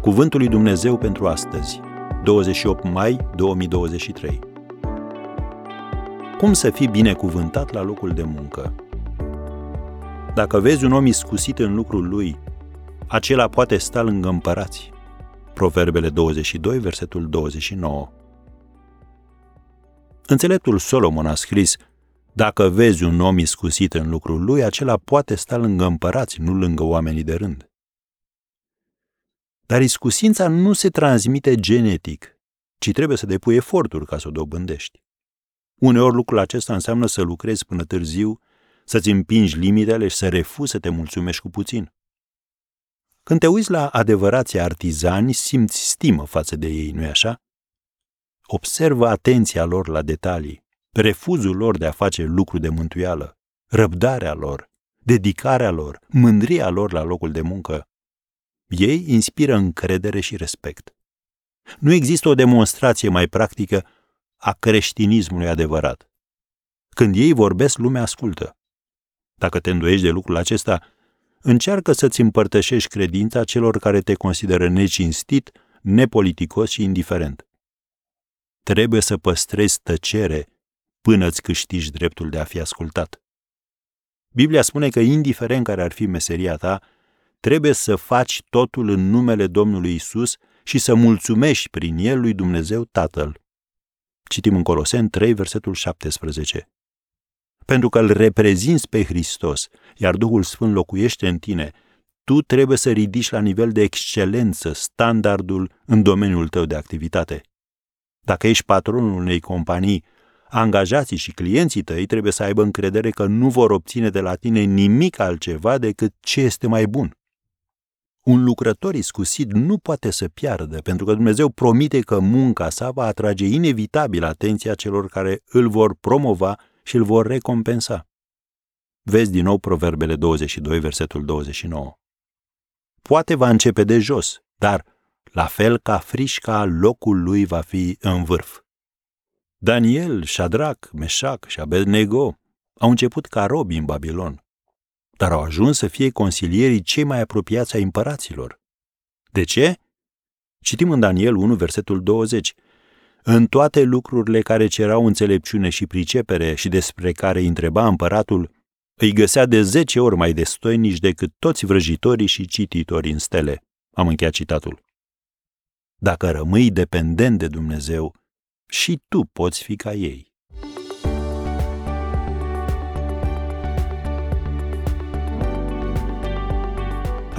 Cuvântul lui Dumnezeu pentru astăzi, 28 mai 2023. Cum să fii binecuvântat la locul de muncă? Dacă vezi un om iscusit în lucrul lui, acela poate sta lângă împărați. Proverbele 22, versetul 29. Înțeleptul Solomon a scris, dacă vezi un om iscusit în lucrul lui, acela poate sta lângă împărați, nu lângă oamenii de rând. Dar iscusința nu se transmite genetic, ci trebuie să depui eforturi ca să o dobândești. Uneori lucrul acesta înseamnă să lucrezi până târziu, să-ți împingi limitele și să refuzi să te mulțumești cu puțin. Când te uiți la adevărații artizani, simți stimă față de ei, nu-i așa? Observă atenția lor la detalii, refuzul lor de a face lucru de mântuială, răbdarea lor, dedicarea lor, mândria lor la locul de muncă, ei inspiră încredere și respect. Nu există o demonstrație mai practică a creștinismului adevărat. Când ei vorbesc, lumea ascultă. Dacă te îndoiești de lucrul acesta, încearcă să-ți împărtășești credința celor care te consideră necinstit, nepoliticos și indiferent. Trebuie să păstrezi tăcere până îți câștigi dreptul de a fi ascultat. Biblia spune că, indiferent care ar fi meseria ta, trebuie să faci totul în numele Domnului Isus și să mulțumești prin el lui Dumnezeu Tatăl. Citim în Coloseni 3, versetul 17. Pentru că îl reprezinți pe Hristos, iar Duhul Sfânt locuiește în tine, tu trebuie să ridici la nivel de excelență standardul în domeniul tău de activitate. Dacă ești patronul unei companii, angajații și clienții tăi trebuie să aibă încredere că nu vor obține de la tine nimic altceva decât ce este mai bun. Un lucrător iscusit nu poate să piardă, pentru că Dumnezeu promite că munca sa va atrage inevitabil atenția celor care îl vor promova și îl vor recompensa. Vezi din nou Proverbele 22, versetul 29. Poate va începe de jos, dar, la fel ca frișca, locul lui va fi în vârf. Daniel, Shadrach, Meșac și Abednego au început ca robi în Babilon dar au ajuns să fie consilierii cei mai apropiați ai împăraților. De ce? Citim în Daniel 1, versetul 20. În toate lucrurile care cerau înțelepciune și pricepere și despre care îi întreba împăratul, îi găsea de zece ori mai destoinici decât toți vrăjitorii și cititorii în stele. Am încheiat citatul. Dacă rămâi dependent de Dumnezeu, și tu poți fi ca ei.